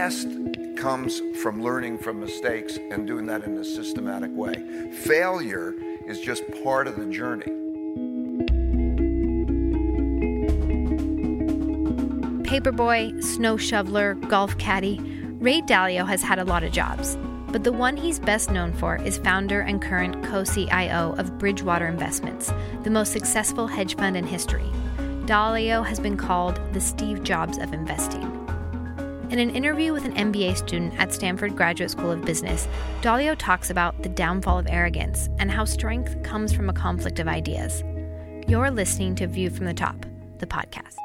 best comes from learning from mistakes and doing that in a systematic way. Failure is just part of the journey. Paperboy, snow shoveler, golf caddy, Ray Dalio has had a lot of jobs, but the one he's best known for is founder and current co CIO of Bridgewater Investments, the most successful hedge fund in history. Dalio has been called the Steve Jobs of investing. In an interview with an MBA student at Stanford Graduate School of Business, Dalio talks about the downfall of arrogance and how strength comes from a conflict of ideas. You're listening to View from the Top, the podcast.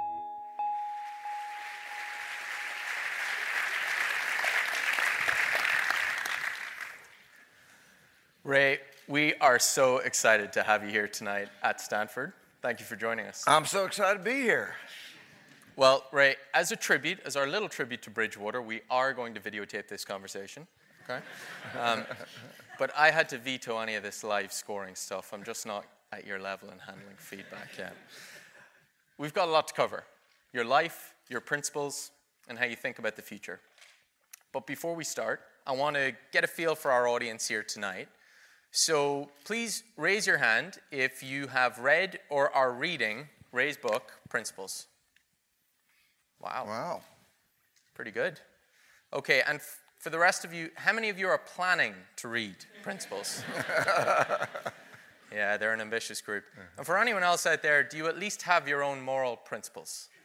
Ray, we are so excited to have you here tonight at Stanford. Thank you for joining us. I'm so excited to be here. Well, Ray, as a tribute, as our little tribute to Bridgewater, we are going to videotape this conversation. Okay? Um, but I had to veto any of this live scoring stuff. I'm just not at your level in handling feedback yet. We've got a lot to cover your life, your principles, and how you think about the future. But before we start, I want to get a feel for our audience here tonight so please raise your hand if you have read or are reading Ray's book, Principles. Wow. Wow. Pretty good. Okay, and f- for the rest of you, how many of you are planning to read Principles? yeah, they're an ambitious group. And for anyone else out there, do you at least have your own moral principles?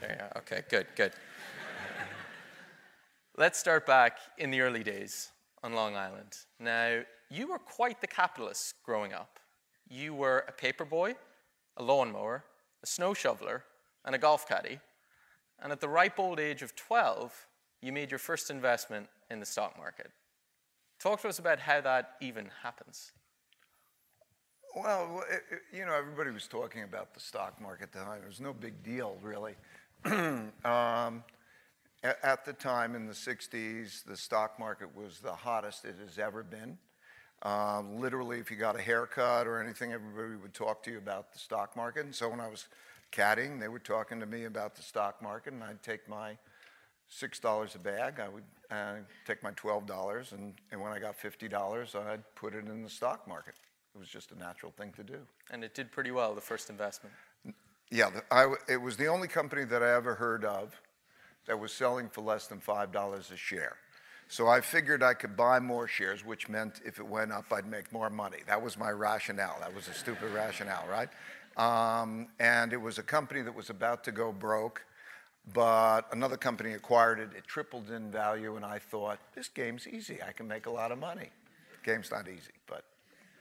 There you are. Okay, good, good. Let's start back in the early days on Long Island. Now, you were quite the capitalist growing up. You were a paper boy, a lawnmower, a snow shoveler, and a golf caddy. And at the ripe old age of 12, you made your first investment in the stock market. Talk to us about how that even happens. Well, it, it, you know, everybody was talking about the stock market at the time. It was no big deal, really. um, at the time in the 60s, the stock market was the hottest it has ever been. Um, literally, if you got a haircut or anything, everybody would talk to you about the stock market. And so when I was caddying, they were talking to me about the stock market, and I'd take my $6 a bag, I would uh, take my $12, and, and when I got $50, I'd put it in the stock market. It was just a natural thing to do. And it did pretty well, the first investment. Yeah, I, it was the only company that I ever heard of that was selling for less than $5 a share. So I figured I could buy more shares, which meant if it went up, I'd make more money. That was my rationale. That was a stupid rationale, right? Um, and it was a company that was about to go broke, but another company acquired it. It tripled in value, and I thought, this game's easy. I can make a lot of money. The game's not easy, but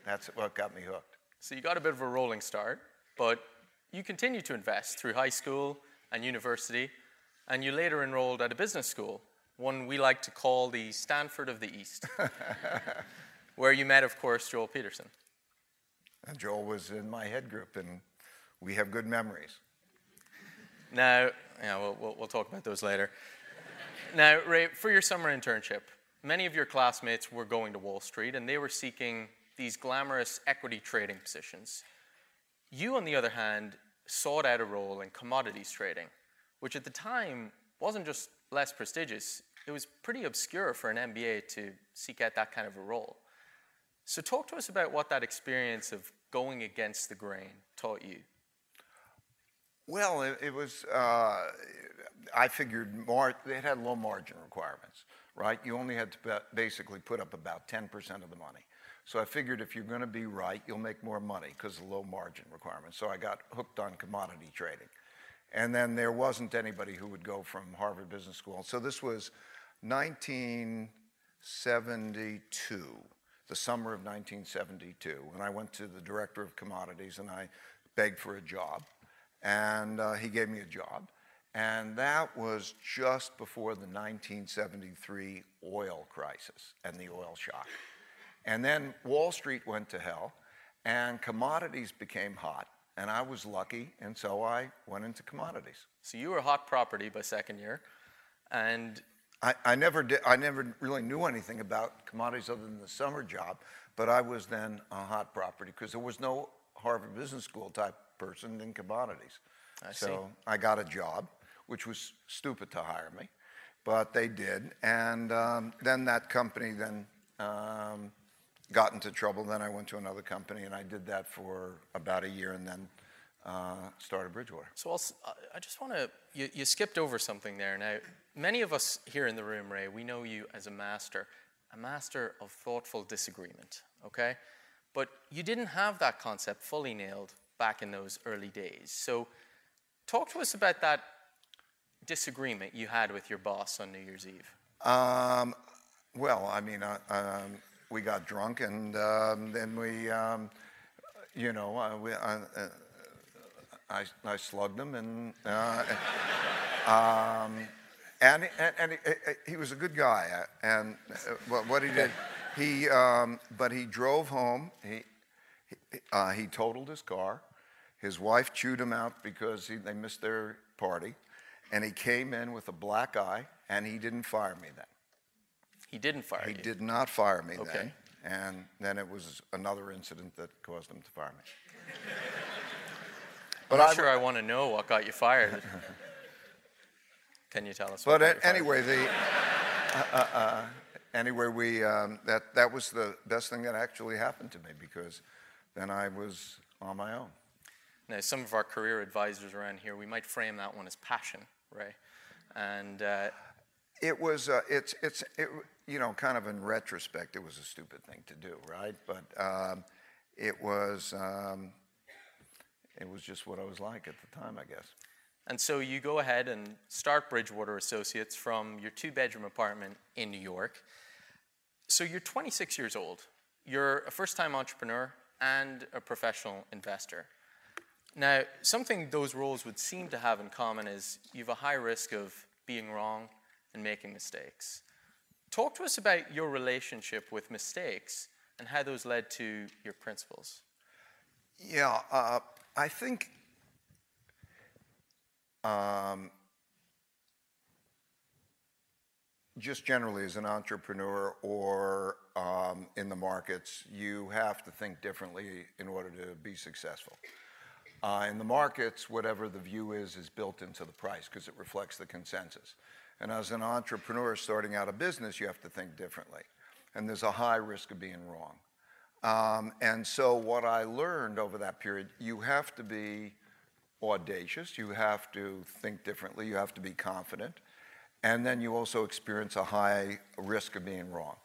that's what got me hooked. So you got a bit of a rolling start, but you continued to invest through high school and university and you later enrolled at a business school, one we like to call the Stanford of the East, where you met, of course, Joel Peterson. And Joel was in my head group, and we have good memories. Now, yeah, we'll, we'll, we'll talk about those later. now, Ray, for your summer internship, many of your classmates were going to Wall Street, and they were seeking these glamorous equity trading positions. You, on the other hand, sought out a role in commodities trading which at the time wasn't just less prestigious, it was pretty obscure for an MBA to seek out that kind of a role. So, talk to us about what that experience of going against the grain taught you. Well, it, it was, uh, I figured more, it had low margin requirements, right? You only had to basically put up about 10% of the money. So I figured if you're going to be right, you'll make more money because of the low margin requirements. So I got hooked on commodity trading. And then there wasn't anybody who would go from Harvard Business School. So this was 1972, the summer of 1972. And I went to the director of commodities and I begged for a job. And uh, he gave me a job. And that was just before the 1973 oil crisis and the oil shock. And then Wall Street went to hell, and commodities became hot. And I was lucky, and so I went into commodities. So you were hot property by second year, and I, I, never did. I never really knew anything about commodities other than the summer job, but I was then a hot property because there was no Harvard Business School type person in commodities. I so see. I got a job, which was stupid to hire me, but they did. And um, then that company then um, got into trouble. Then I went to another company, and I did that for about a year, and then uh, started Bridgewater. So I'll, I- I just want to, you, you skipped over something there. Now, many of us here in the room, Ray, we know you as a master, a master of thoughtful disagreement, okay? But you didn't have that concept fully nailed back in those early days. So talk to us about that disagreement you had with your boss on New Year's Eve. Um, well, I mean, uh, um, we got drunk, and um, then we, um, you know, uh, we, uh, uh, I, I slugged him, and uh, um, and and, and he, he was a good guy. uh, And uh, what what he did, he um, but he drove home. He he, uh, he totaled his car. His wife chewed him out because he, they missed their party, and he came in with a black eye, and he didn't fire me then. He didn't fire He you. did not fire me Okay. then. And then it was another incident that caused him to fire me. I'm I- sure I want to know what got you fired. Can you tell us? But a- anyway, the uh, uh, uh, anyway we um, that that was the best thing that actually happened to me because then I was on my own. Now, some of our career advisors around here, we might frame that one as passion, right? And uh, It was uh, it's it's it, you know kind of in retrospect it was a stupid thing to do, right? But um, it was um, it was just what I was like at the time, I guess. and so you go ahead and start Bridgewater Associates from your two-bedroom apartment in New York. So you're 26 years old. You're a first-time entrepreneur and a professional investor. Now, something those roles would seem to have in common is you have a high risk of being wrong and making mistakes. Talk to us about your relationship with mistakes and how those led to your principles. Yeah, uh, I think um, just generally as an entrepreneur or um, in the markets, you have to think differently in order to be successful. Uh, in the markets, whatever the view is, is built into the price because it reflects the consensus. And as an entrepreneur starting out a business, you have to think differently. And there's a high risk of being wrong. Um, and so, what I learned over that period, you have to be audacious, you have to think differently, you have to be confident, and then you also experience a high risk of being wrong.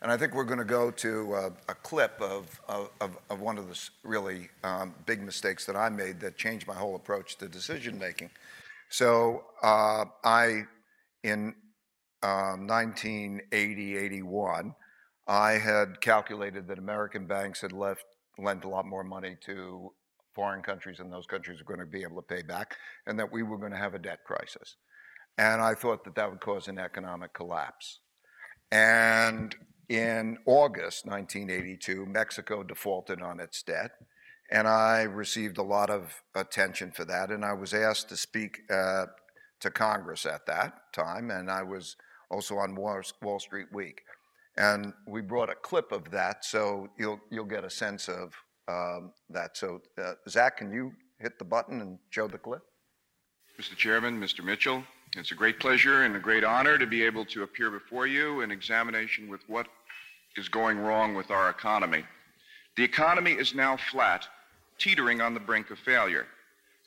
And I think we're going to go to uh, a clip of, of, of- of one of the really um, big mistakes that I made that changed my whole approach to decision making. So, uh, I, in um, 1980, 81, I had calculated that American banks had left, lent a lot more money to foreign countries and those countries were going to be able to pay back, and that we were going to have a debt crisis. And I thought that that would cause an economic collapse. And in August 1982, Mexico defaulted on its debt, and I received a lot of attention for that. And I was asked to speak uh, to Congress at that time, and I was also on Wall Wall Street Week. And we brought a clip of that, so you'll you'll get a sense of um, that. So, uh, Zach, can you hit the button and show the clip? Mr. Chairman, Mr. Mitchell, it's a great pleasure and a great honor to be able to appear before you in examination with what is going wrong with our economy. The economy is now flat, teetering on the brink of failure.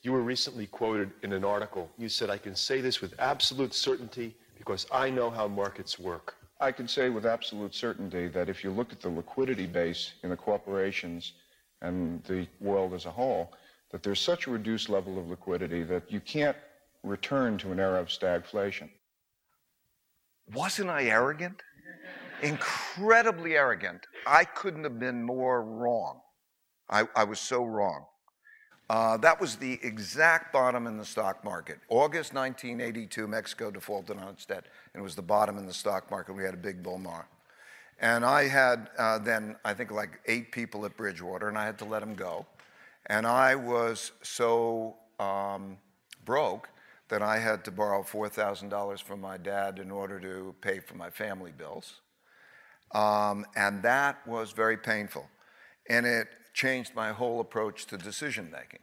You were recently quoted in an article. You said, I can say this with absolute certainty because I know how markets work. I can say with absolute certainty that if you look at the liquidity base in the corporations and the world as a whole, that there's such a reduced level of liquidity that you can't return to an era of stagflation. Wasn't I arrogant? Incredibly arrogant. I couldn't have been more wrong. I, I was so wrong. Uh, that was the exact bottom in the stock market. August 1982, Mexico defaulted on its debt, and it was the bottom in the stock market. We had a big bull market. And I had uh, then, I think, like eight people at Bridgewater, and I had to let them go. And I was so um, broke that I had to borrow $4,000 from my dad in order to pay for my family bills. Um, and that was very painful. And it changed my whole approach to decision making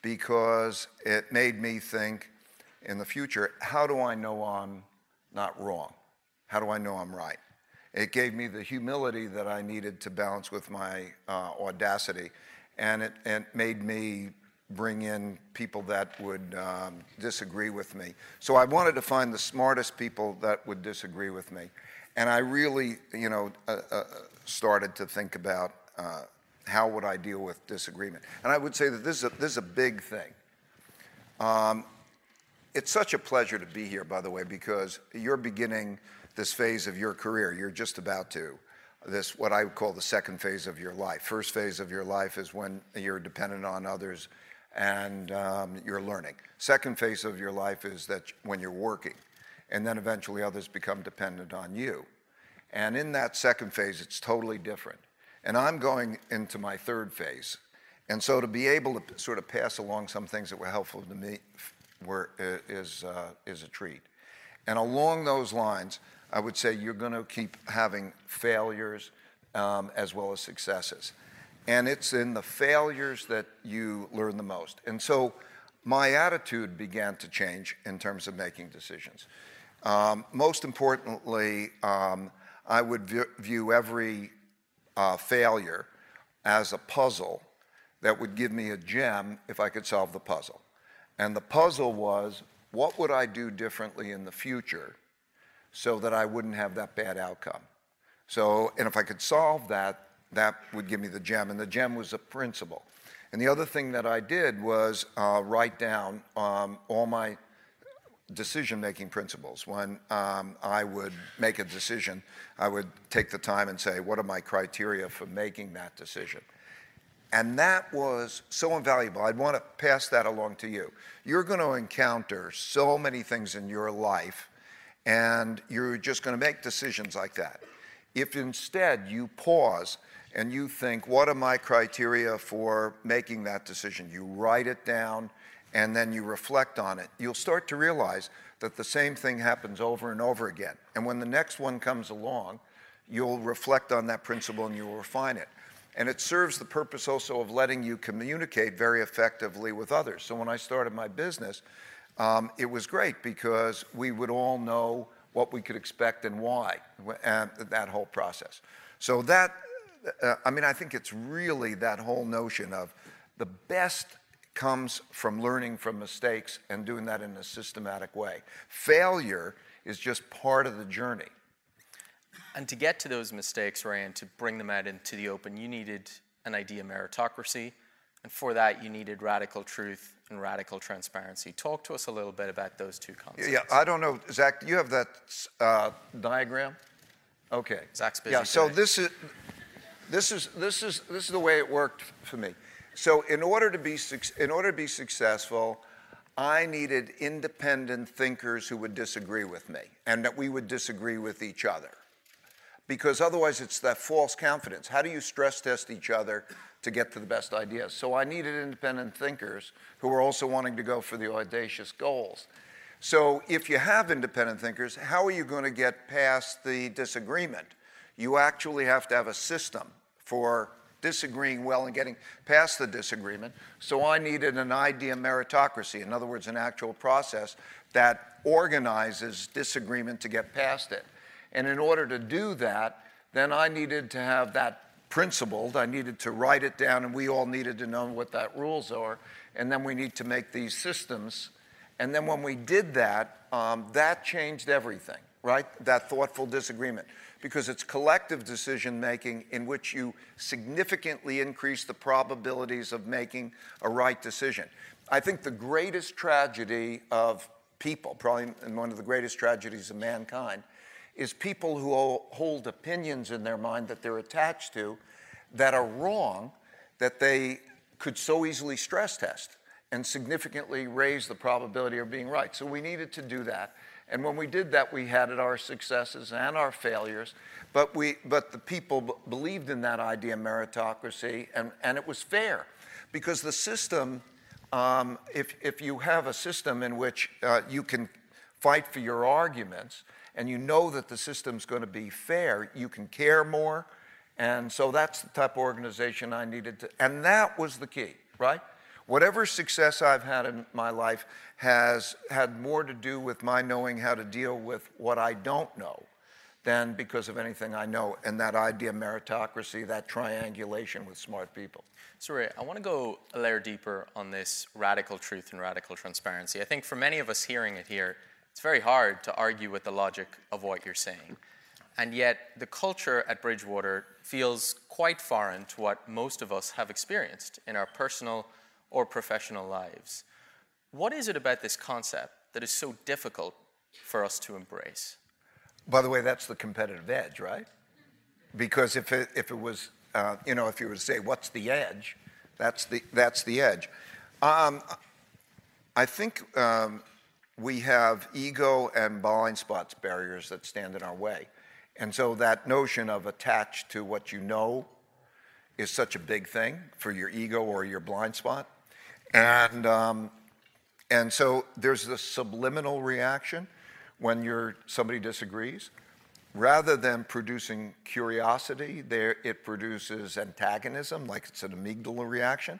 because it made me think in the future how do I know I'm not wrong? How do I know I'm right? It gave me the humility that I needed to balance with my uh, audacity, and it, it made me bring in people that would um, disagree with me. So I wanted to find the smartest people that would disagree with me. And I really, you know, uh, uh, started to think about uh, how would I deal with disagreement. And I would say that this is a, this is a big thing. Um, it's such a pleasure to be here, by the way, because you're beginning this phase of your career. You're just about to. This, what I would call the second phase of your life. First phase of your life is when you're dependent on others and um, you're learning. Second phase of your life is that when you're working, and then eventually others become dependent on you. And in that second phase, it's totally different. And I'm going into my third phase. And so to be able to sort of pass along some things that were helpful to me were, is, uh, is a treat. And along those lines, I would say you're going to keep having failures um, as well as successes. And it's in the failures that you learn the most. And so my attitude began to change in terms of making decisions. Um, most importantly, um, I would view, view every uh, failure as a puzzle that would give me a gem if I could solve the puzzle. And the puzzle was what would I do differently in the future so that I wouldn't have that bad outcome? So, and if I could solve that, that would give me the gem. And the gem was a principle. And the other thing that I did was uh, write down um, all my decision making principles. When um, I would make a decision, I would take the time and say, What are my criteria for making that decision? And that was so invaluable. I'd want to pass that along to you. You're going to encounter so many things in your life, and you're just going to make decisions like that. If instead you pause and you think, what are my criteria for making that decision? You write it down and then you reflect on it, you'll start to realize that the same thing happens over and over again. And when the next one comes along, you'll reflect on that principle and you'll refine it. And it serves the purpose also of letting you communicate very effectively with others. So when I started my business, um, it was great because we would all know what we could expect and why, and that whole process. So that, uh, I mean, I think it's really that whole notion of the best comes from learning from mistakes and doing that in a systematic way. Failure is just part of the journey. And to get to those mistakes, Ray, and to bring them out into the open, you needed an idea meritocracy. And for that, you needed radical truth and radical transparency. Talk to us a little bit about those two concepts. Yeah, I don't know, Zach. Do you have that uh, diagram? Okay. Zach's busy. Yeah. So today. this is this is this is this is the way it worked for me. So in order to be in order to be successful, I needed independent thinkers who would disagree with me, and that we would disagree with each other because otherwise it's that false confidence. How do you stress test each other to get to the best ideas? So I needed independent thinkers who were also wanting to go for the audacious goals. So if you have independent thinkers, how are you going to get past the disagreement? You actually have to have a system for disagreeing well and getting past the disagreement. So I needed an idea meritocracy, in other words, an actual process that organizes disagreement to get past it. And in order to do that, then I needed to have that principled. I needed to write it down, and we all needed to know what that rules are. And then we need to make these systems. And then when we did that, um, that changed everything, right? That thoughtful disagreement. Because it's collective decision making in which you significantly increase the probabilities of making a right decision. I think the greatest tragedy of people, probably one of the greatest tragedies of mankind, is people who hold opinions in their mind that they're attached to that are wrong, that they could so easily stress test and significantly raise the probability of being right. So we needed to do that. And when we did that, we had our successes and our failures. But, we, but the people believed in that idea of meritocracy, and, and it was fair. Because the system, um, if, if you have a system in which uh, you can fight for your arguments, and you know that the system's going to be fair, you can care more. And so that's the type of organization I needed to, and that was the key, right? Whatever success I've had in my life has had more to do with my knowing how to deal with what I don't know than because of anything I know. And that idea of meritocracy, that triangulation with smart people. So, Ray, I want to go a layer deeper on this radical truth and radical transparency. I think for many of us hearing it here, it's very hard to argue with the logic of what you're saying. And yet, the culture at Bridgewater feels quite foreign to what most of us have experienced in our personal or professional lives. What is it about this concept that is so difficult for us to embrace? By the way, that's the competitive edge, right? Because if it, if it was, uh, you know, if you were to say, what's the edge? That's the, that's the edge. Um, I think um, we have ego and blind spots barriers that stand in our way. And so that notion of attached to what you know is such a big thing for your ego or your blind spot. And, um, and so there's this subliminal reaction when you're, somebody disagrees. Rather than producing curiosity, there, it produces antagonism, like it's an amygdala reaction.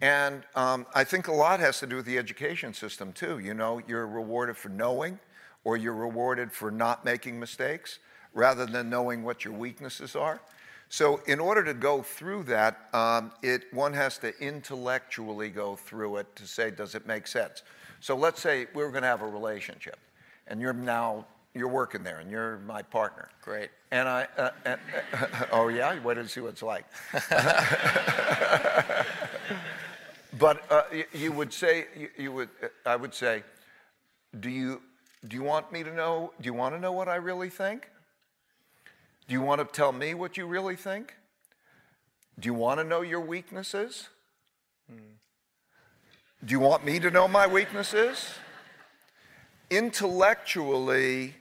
And um, I think a lot has to do with the education system, too. You know, you're rewarded for knowing, or you're rewarded for not making mistakes, rather than knowing what your weaknesses are. So, in order to go through that, um, it, one has to intellectually go through it to say, does it make sense? So, let's say we're going to have a relationship and you're now you're working there and you're my partner. Great. And I, uh, uh, oh yeah, wait to see what it's like. but uh, you, you, would say, you, you, would, uh, I would say, do you, do you want me to know, do you want to know what I really think? Do you want to tell me what you really think? Do you want to know your weaknesses? Do you want me to know my weaknesses? intellectually,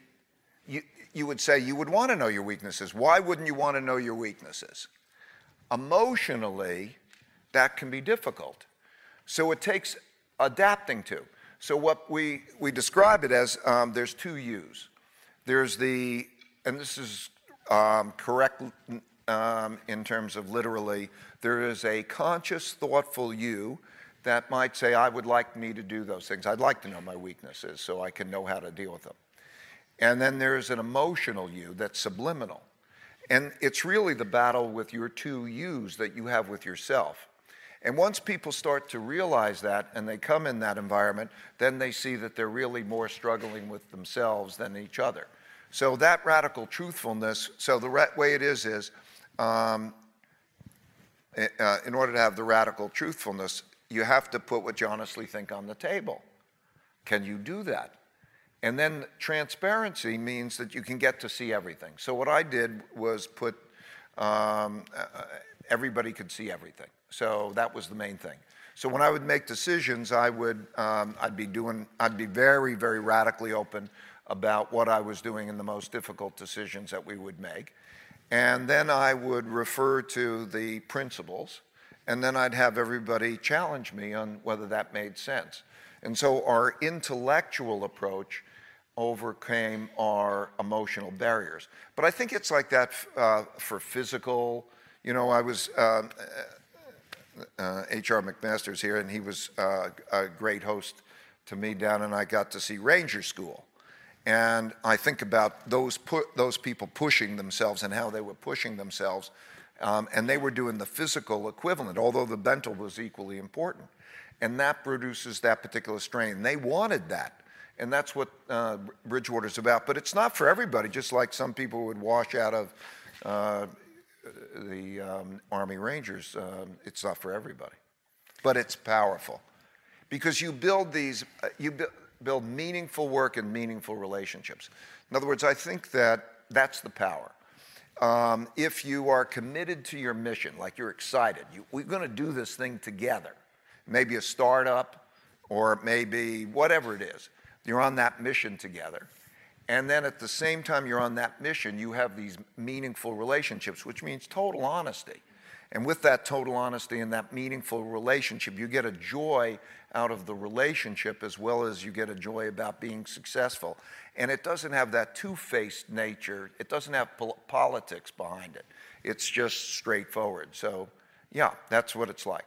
you, you would say you would want to know your weaknesses. Why wouldn't you want to know your weaknesses? Emotionally, that can be difficult. So it takes adapting to. So what we, we describe it as um, there's two U's. There's the, and this is um, correct um, in terms of literally, there is a conscious, thoughtful you that might say, I would like me to do those things. I'd like to know my weaknesses so I can know how to deal with them. And then there's an emotional you that's subliminal. And it's really the battle with your two yous that you have with yourself. And once people start to realize that and they come in that environment, then they see that they're really more struggling with themselves than each other. So that radical truthfulness, so the way it is is, um, uh, in order to have the radical truthfulness, you have to put what you honestly think on the table. Can you do that? And then transparency means that you can get to see everything. So what I did was put um, uh, everybody could see everything. So that was the main thing. So when I would make decisions, I would um, I'd be doing I'd be very very radically open about what I was doing in the most difficult decisions that we would make, and then I would refer to the principles and then I'd have everybody challenge me on whether that made sense. And so our intellectual approach overcame our emotional barriers. But I think it's like that uh, for physical. You know, I was uh, uh, H.R. McMaster's here, and he was uh, a great host to me down, and I got to see Ranger School. And I think about those pu- those people pushing themselves and how they were pushing themselves um, and they were doing the physical equivalent, although the mental was equally important. And that produces that particular strain. They wanted that. And that's what uh, Bridgewater's about. But it's not for everybody, just like some people would wash out of uh, the um, Army Rangers. Um, it's not for everybody. But it's powerful. Because you build these, uh, you build meaningful work and meaningful relationships. In other words, I think that that's the power um, if you are committed to your mission, like you're excited, you, we're going to do this thing together, maybe a startup or maybe whatever it is, you're on that mission together. And then at the same time you're on that mission, you have these meaningful relationships, which means total honesty. And with that total honesty and that meaningful relationship, you get a joy out of the relationship as well as you get a joy about being successful. And it doesn't have that two faced nature, it doesn't have pol- politics behind it. It's just straightforward. So, yeah, that's what it's like.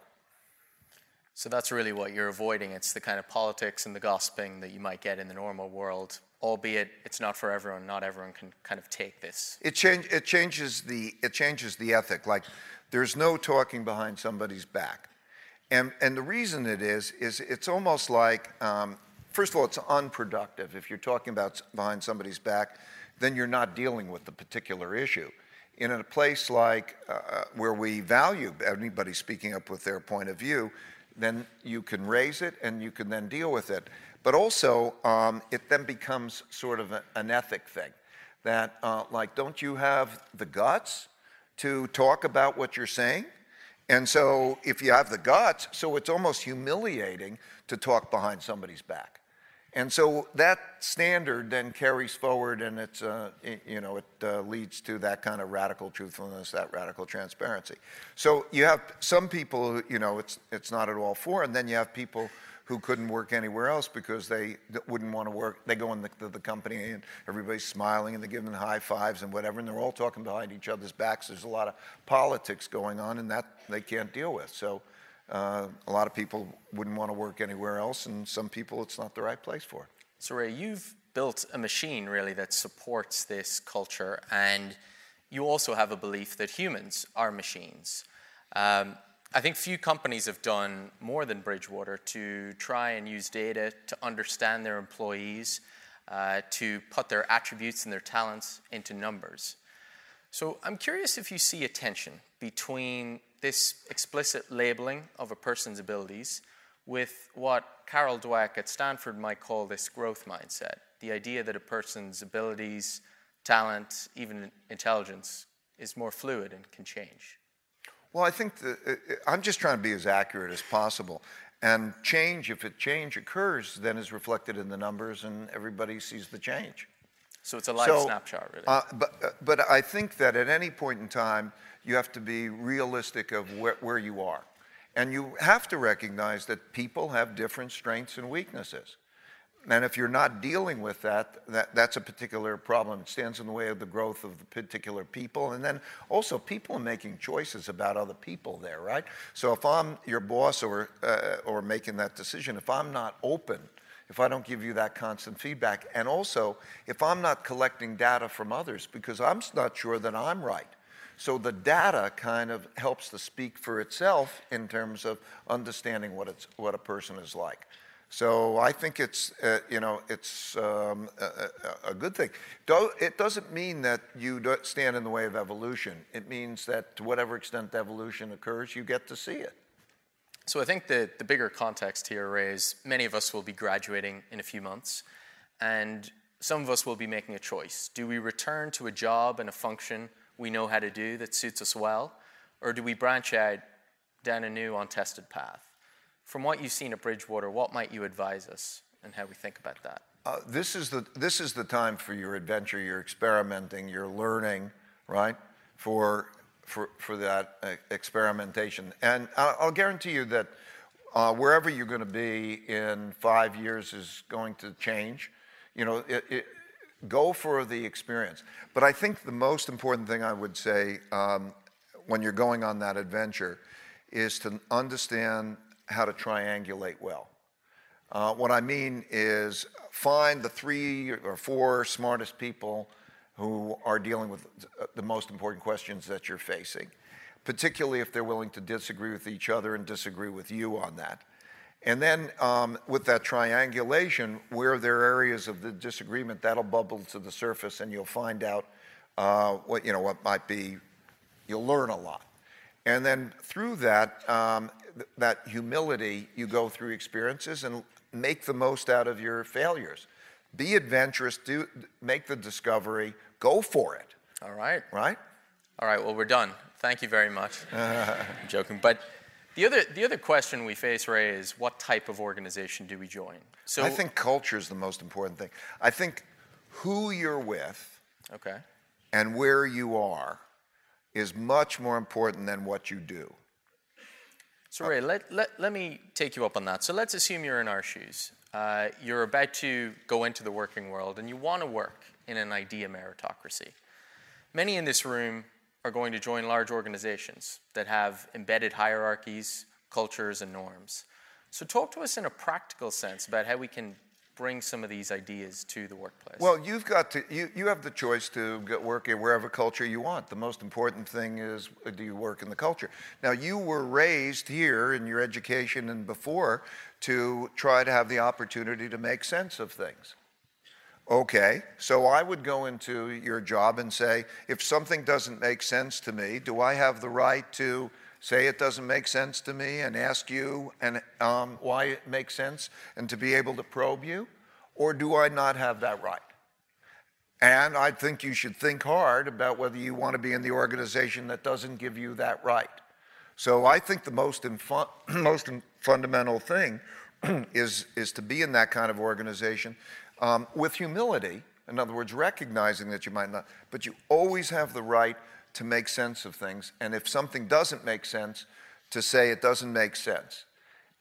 So that's really what you're avoiding. It's the kind of politics and the gossiping that you might get in the normal world, albeit it's not for everyone. Not everyone can kind of take this. It, change, it, changes the, it changes the ethic. Like, there's no talking behind somebody's back. And, and the reason it is, is it's almost like, um, first of all, it's unproductive. If you're talking about behind somebody's back, then you're not dealing with the particular issue. In a place like uh, uh where we value anybody speaking up with their point of view, then you can raise it and you can then deal with it. But also, um, it then becomes sort of a, an ethic thing that, uh, like, don't you have the guts to talk about what you're saying? And so, if you have the guts, so it's almost humiliating to talk behind somebody's back. And so that standard then carries forward, and it's uh, it, you know it uh, leads to that kind of radical truthfulness, that radical transparency. So you have some people, you know, it's it's not at all for, and then you have people who couldn't work anywhere else because they wouldn't want to work. They go in the, the, the, company and everybody's smiling and they're giving high fives and whatever, and they're all talking behind each other's backs. There's a lot of politics going on, and that they can't deal with. So uh, a lot of people wouldn't want to work anywhere else, and some people it's not the right place for. So Ray, you've built a machine really that supports this culture, and you also have a belief that humans are machines. Um, I think few companies have done more than Bridgewater to try and use data to understand their employees, uh, to put their attributes and their talents into numbers. So I'm curious if you see a tension between this explicit labeling of a person's abilities with what Carol Dweck at Stanford might call this growth mindset the idea that a person's abilities, talent, even intelligence is more fluid and can change. Well, I think that uh, I'm just trying to be as accurate as possible. And change, if it change occurs, then is reflected in the numbers, and everybody sees the change. So it's a live so, snapshot, really. Uh, but, uh, but I think that at any point in time, you have to be realistic of where, where you are. And you have to recognize that people have different strengths and weaknesses. And if you're not dealing with that, that, that's a particular problem. It stands in the way of the growth of the particular people. And then also, people are making choices about other people there, right? So if I'm your boss or, uh, or making that decision, if I'm not open, if I don't give you that constant feedback, and also if I'm not collecting data from others because I'm not sure that I'm right. So the data kind of helps to speak for itself in terms of understanding what, it's, what a person is like. So I think it's, uh, you know, it's um, a, a, good thing. Do, it doesn't mean that you stand in the way of evolution. It means that to whatever extent evolution occurs, you get to see it. So I think the, the bigger context here is many of us will be graduating in a few months, and some of us will be making a choice. Do we return to a job and a function we know how to do that suits us well, or do we branch out down a new untested path? From what you've seen at Bridgewater, what might you advise us and how we think about that? Uh, this, is the, this is the time for your adventure, your experimenting, your learning, right? For, for, for that uh, experimentation. And I'll, I'll, guarantee you that uh, wherever you're going to be in five years is going to change. You know, it, it, go for the experience. But I think the most important thing I would say um, when you're going on that adventure is to understand how to triangulate well. Uh, what I mean is find the three or four smartest people who are dealing with the most important questions that you're facing, particularly if they're willing to disagree with each other and disagree with you on that. And then um, with that triangulation, where there are areas of the disagreement, that'll bubble to the surface and you'll find out uh, what, you know, what might be, you'll learn a lot. And then through that, um, that humility, you go through experiences and make the most out of your failures. Be adventurous, do, make the discovery, go for it. All right. Right? All right, well, we're done. Thank you very much. I'm joking. But the other, the other question we face, Ray, is what type of organization do we join? So I think culture is the most important thing. I think who you're with okay. and where you are is much more important than what you do. So, Ray, let, let, let me take you up on that. So, let's assume you're in our shoes. Uh, you're about to go into the working world and you want to work in an idea meritocracy. Many in this room are going to join large organizations that have embedded hierarchies, cultures, and norms. So, talk to us in a practical sense about how we can bring some of these ideas to the workplace. Well, you've got to, you, you have the choice to work in wherever culture you want. The most important thing is uh, do you work in the culture? Now, you were raised here in your education and before to try to have the opportunity to make sense of things. Okay, so I would go into your job and say, if something doesn't make sense to me, do I have the right to say it doesn't make sense to me and ask you and um, why it makes sense and to be able to probe you? Or do I not have that right? And I think you should think hard about whether you want to be in the organization that doesn't give you that right. So I think the most, infu- most fundamental thing is, is to be in that kind of organization um, with humility. In other words, recognizing that you might not, but you always have the right to make sense of things. And if something doesn't make sense, to say it doesn't make sense.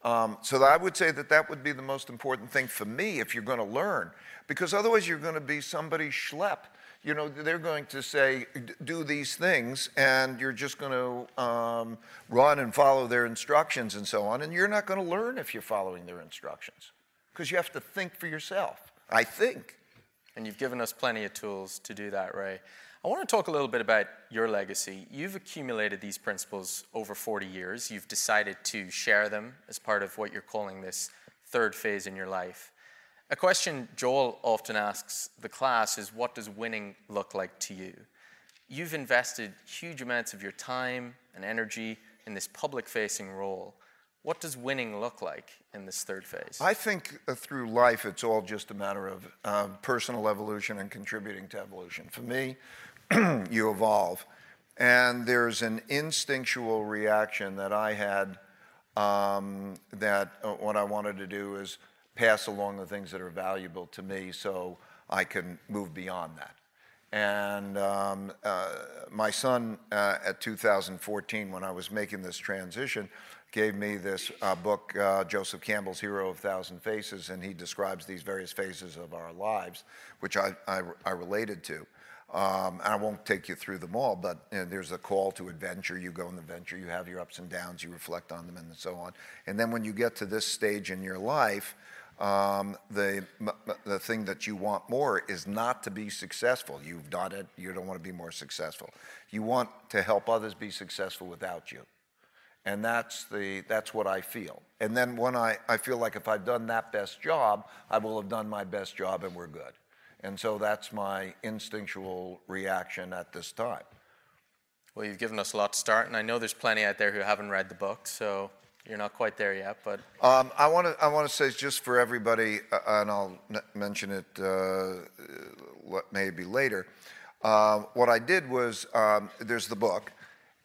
Um, so I would say that that would be the most important thing for me if you're going to learn, because otherwise you're going to be somebody schlep. You know, they're going to say, do these things, and you're just going to um, run and follow their instructions and so on, and you're not going to learn if you're following their instructions, because you have to think for yourself, I think. And you've given us plenty of tools to do that, Ray. I want to talk a little bit about your legacy. You've accumulated these principles over 40 years. You've decided to share them as part of what you're calling this third phase in your life. A question Joel often asks the class is what does winning look like to you? You've invested huge amounts of your time and energy in this public facing role. What does winning look like in this third phase? I think uh, through life, it's all just a matter of uh, personal evolution and contributing to evolution. For me, you evolve. And there's an instinctual reaction that I had um, that uh, what I wanted to do is pass along the things that are valuable to me so I can move beyond that. And um, uh, my son uh, at 2014, when I was making this transition, gave me this uh, book, uh, Joseph Campbell's Hero of Thousand Faces, and he describes these various phases of our lives, which I, I, I related to. Um, I won't take you through them all, but you know, there's a call to adventure. You go in the venture, you have your ups and downs, you reflect on them, and so on. And then when you get to this stage in your life, um, the, the thing that you want more is not to be successful. You've done it, you don't want to be more successful. You want to help others be successful without you. And that's, the, that's what I feel. And then when I, I feel like if I've done that best job, I will have done my best job and we're good. And so that's my instinctual reaction at this time. Well, you've given us a lot to start, and I know there's plenty out there who haven't read the book, so you're not quite there yet. But um, I want to I want to say just for everybody, uh, and I'll n- mention it uh, maybe later. Uh, what I did was um, there's the book,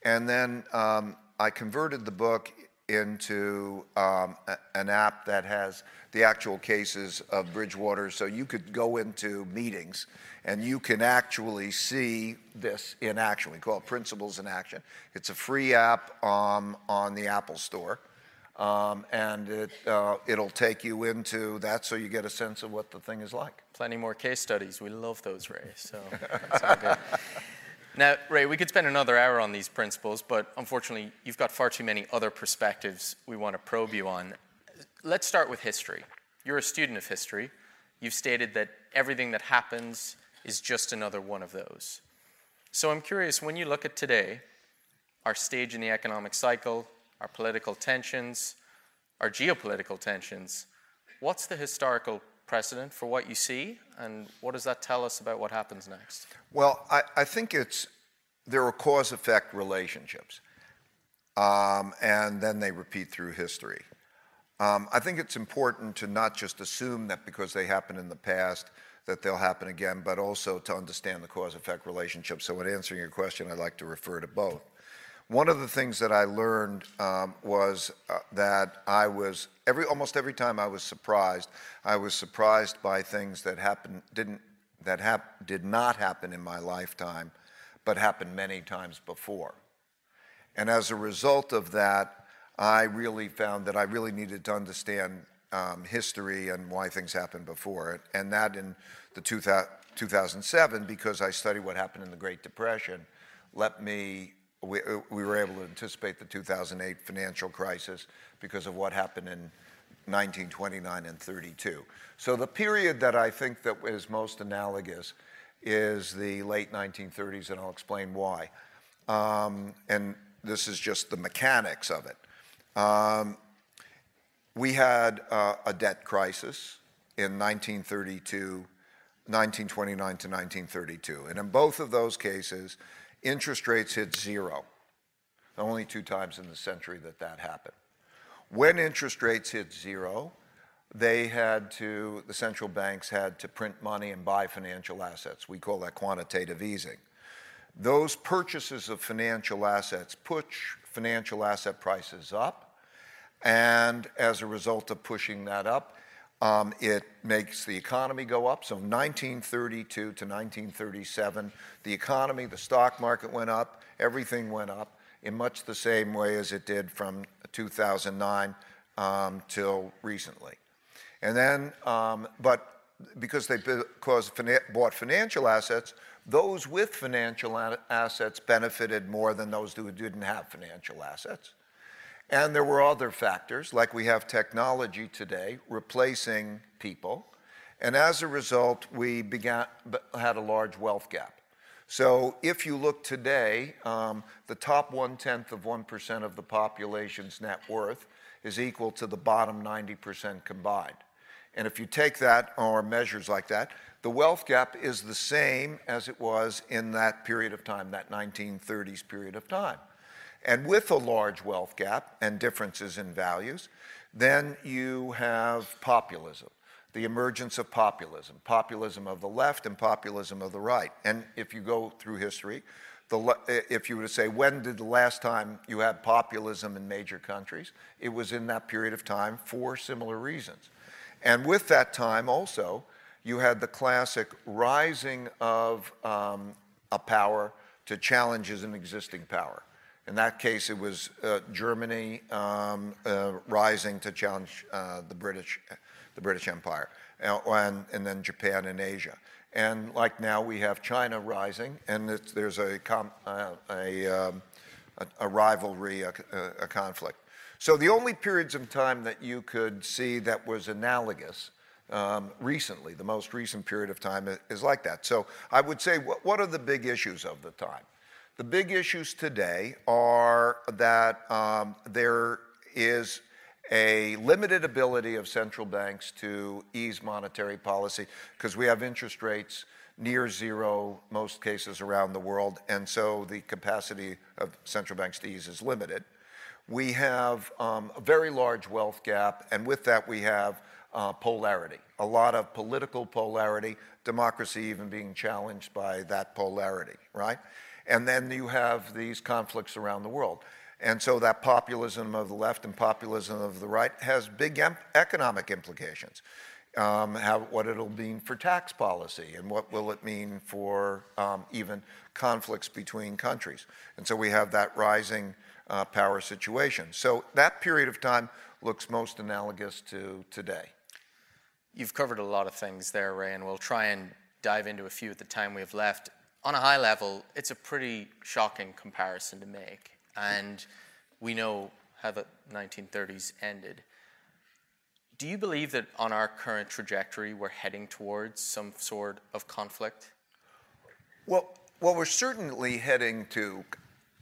and then um, I converted the book into um, a, an app that has the actual cases of Bridgewater. So you could go into meetings and you can actually see this in action. We call it Principles in Action. It's a free app um, on the Apple Store. Um, and it, uh, it'll take you into that so you get a sense of what the thing is like. Plenty more case studies. We love those, Ray. So that's all good. Now, Ray, we could spend another hour on these principles, but unfortunately, you've got far too many other perspectives we want to probe you on. Let's start with history. You're a student of history. You've stated that everything that happens is just another one of those. So I'm curious when you look at today, our stage in the economic cycle, our political tensions, our geopolitical tensions, what's the historical precedent for what you see, and what does that tell us about what happens next? Well, I, I think it's there are cause effect relationships, um, and then they repeat through history. Um, I think it's important to not just assume that because they happened in the past that they'll happen again, but also to understand the cause effect relationship. So, in answering your question, I'd like to refer to both. One of the things that I learned um, was uh, that I was every almost every time I was surprised, I was surprised by things that happened didn't that hap, did not happen in my lifetime, but happened many times before. And as a result of that, I really found that I really needed to understand um, history and why things happened before. And that in the 2000, 2007, because I studied what happened in the Great Depression, let me we, we were able to anticipate the 2008 financial crisis because of what happened in 1929 and 32. So the period that I think that is most analogous is the late 1930s, and I'll explain why. Um, and this is just the mechanics of it. Um, we had uh, a debt crisis in 1932, 1929 to 1932. And in both of those cases, interest rates hit zero. Only two times in the century that that happened. When interest rates hit zero, they had to, the central banks had to print money and buy financial assets. We call that quantitative easing. Those purchases of financial assets push financial asset prices up. And as a result of pushing that up, um, it makes the economy go up. So 1932 to 1937, the economy, the stock market went up, everything went up in much the same way as it did from 2009 um, till recently. And then, um, but because they because bought financial assets, those with financial assets benefited more than those who didn't have financial assets. And there were other factors, like we have technology today replacing people. And as a result, we began, had a large wealth gap. So if you look today, um, the top one tenth of 1% of the population's net worth is equal to the bottom 90% combined. And if you take that or measures like that, the wealth gap is the same as it was in that period of time, that 1930s period of time. And with a large wealth gap and differences in values, then you have populism, the emergence of populism, populism of the left and populism of the right. And if you go through history, the, if you were to say, when did the last time you had populism in major countries? It was in that period of time for similar reasons. And with that time also, you had the classic rising of um, a power to challenges an existing power. In that case, it was uh, Germany um, uh, rising to challenge uh, the British, the British Empire, uh, and, and, then Japan and Asia. And like now, we have China rising, and there's a, uh, a, um, a, a, rivalry, a, a, conflict. So the only periods of time that you could see that was analogous um, recently, the most recent period of time is like that. So I would say, what, what are the big issues of the time? The big issues today are that um, there is a limited ability of central banks to ease monetary policy because we have interest rates near zero most cases around the world, and so the capacity of central banks to ease is limited. We have um, a very large wealth gap, and with that we have uh, polarity, a lot of political polarity, democracy even being challenged by that polarity, right? And then you have these conflicts around the world. And so that populism of the left and populism of the right has big em- economic implications. Um, how, what it'll mean for tax policy and what will it mean for um, even conflicts between countries. And so we have that rising uh, power situation. So that period of time looks most analogous to today. You've covered a lot of things there, Ray, and we'll try and dive into a few at the time we have left on a high level, it's a pretty shocking comparison to make. And we know how the 1930s ended. Do you believe that on our current trajectory, we're heading towards some sort of conflict? Well, well we're certainly heading to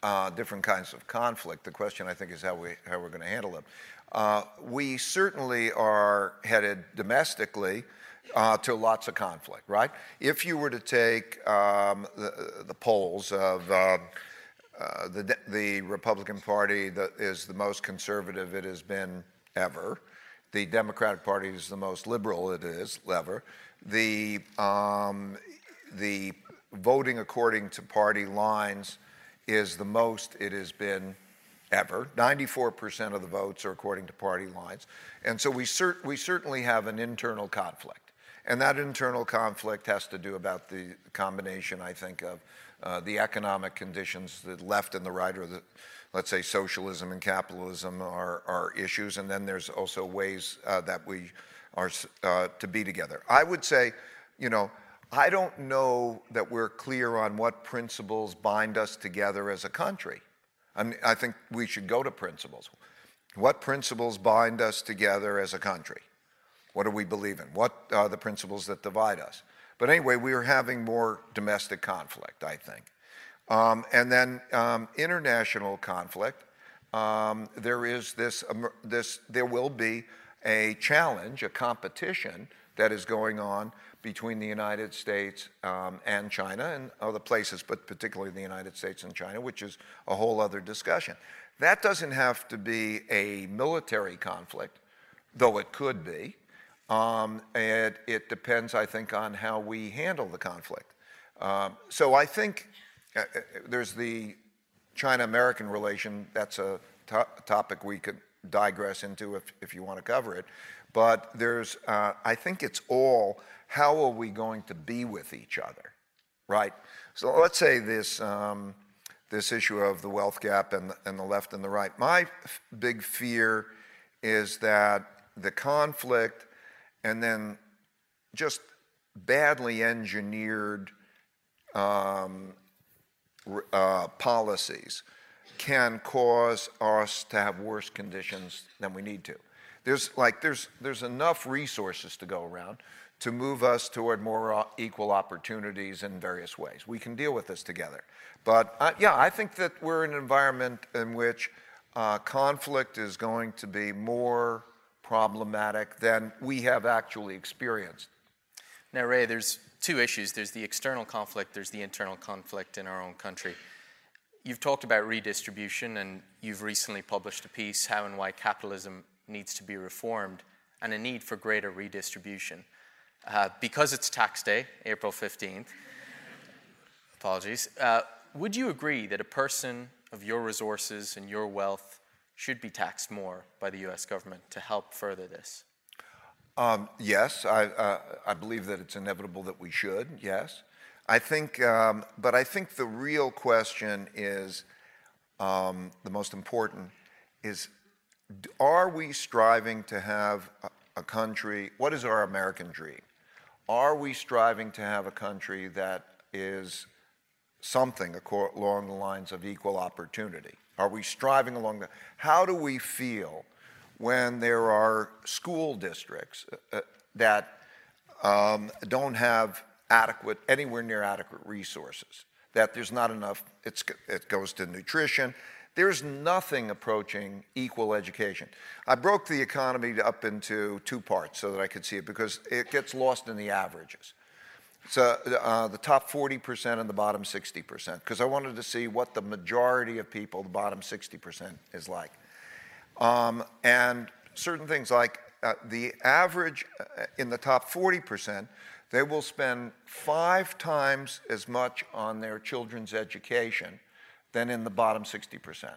uh, different kinds of conflict. The question, I think, is how, we, how we're going to handle them. Uh, we certainly are headed domestically uh, to lots of conflict, right? If you were to take um, the, the, polls of uh, uh, the, the Republican Party that is the most conservative it has been ever, the Democratic Party is the most liberal it is ever, the, um, the voting according to party lines is the most it has been ever. 94% of the votes are according to party lines. And so we, cert- we certainly have an internal conflict. And that internal conflict has to do about the combination, I think, of uh, the economic conditions, the left and the right, or the, let's say, socialism and capitalism are, are issues. And then there's also ways uh, that we are uh, to be together. I would say, you know, I don't know that we're clear on what principles bind us together as a country. I, mean, I think we should go to principles. What principles bind us together as a country? What do we believe in? What are the principles that divide us? But anyway, we are having more domestic conflict, I think. Um, and then um, international conflict. Um, there is this, this, there will be a challenge, a competition that is going on between the United States um, and China and other places, but particularly the United States and China, which is a whole other discussion. That doesn't have to be a military conflict, though it could be. Um, and it depends, I think, on how we handle the conflict. Um, so I think uh, uh there's the China American relation. That's a to- topic we could digress into if, if you want to cover it. But there's, uh, I think it's all how are we going to be with each other, right? So let's say this, um, this issue of the wealth gap and, and the left and the right. My f- big fear is that the conflict and then just badly engineered um, uh, policies can cause us to have worse conditions than we need to. There's like there's there's enough resources to go around to move us toward more uh, equal opportunities in various ways. We can deal with this together. But uh, yeah, I think that we're in an environment in which uh, conflict is going to be more problematic than we have actually experienced. Now, Ray, there's two issues there's the external conflict, there's the internal conflict in our own country. You've talked about redistribution, and you've recently published a piece, How and Why Capitalism Needs to Be Reformed, and a need for greater redistribution. Uh, because it's tax day, April 15th, apologies, uh, would you agree that a person of your resources and your wealth should be taxed more by the US government to help further this? Um, yes, I, uh, I believe that it's inevitable that we should, yes. I think, um, but I think the real question is um, the most important is are we striving to have a, a country, what is our American dream? Are we striving to have a country that is something along the lines of equal opportunity? Are we striving along that? How do we feel when there are school districts uh, uh, that um, don't have adequate, anywhere near adequate resources? That there's not enough, it goes to nutrition. There's nothing approaching equal education. I broke the economy up into two parts so that I could see it because it gets lost in the averages. So uh, the top 40% and the bottom 60%, because I wanted to see what the majority of people, the bottom 60%, is like. Um, and certain things like uh, the average uh, in the top 40%, they will spend five times as much on their children's education than in the bottom 60%.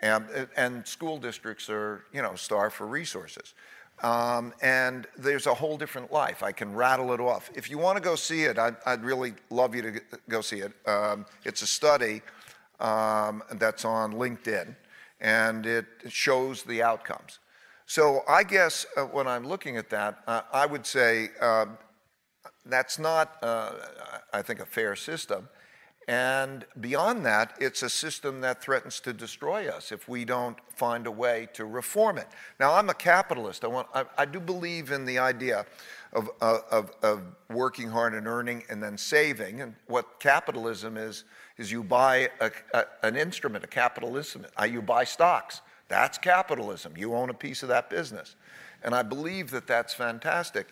And, and school districts are, you know, starved for resources. Um, and there's a whole different life. I can rattle it off. If you want to go see it, I'd, I'd really love you to go see it. Um, it's a study um, that's on LinkedIn, and it shows the outcomes. So I guess uh, when I'm looking at that, uh, I would say uh, that's not, uh, I think, a fair system. And beyond that, it's a system that threatens to destroy us if we don't find a way to reform it. Now, I'm a capitalist. I, want, I, I do believe in the idea of, of, of working hard and earning and then saving. And what capitalism is, is you buy a, a, an instrument, a capitalism. Uh, you buy stocks. That's capitalism. You own a piece of that business. And I believe that that's fantastic.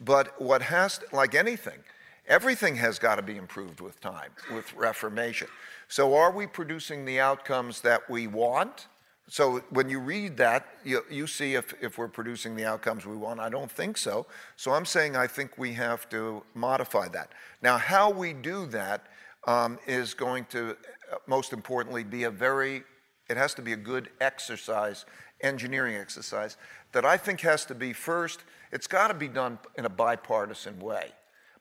But what has, to, like anything, Everything has got to be improved with time, with reformation. So, are we producing the outcomes that we want? So, when you read that, you, you see if, if we're producing the outcomes we want. I don't think so. So, I'm saying I think we have to modify that. Now, how we do that um, is going to, uh, most importantly, be a very, it has to be a good exercise, engineering exercise, that I think has to be first, it's got to be done in a bipartisan way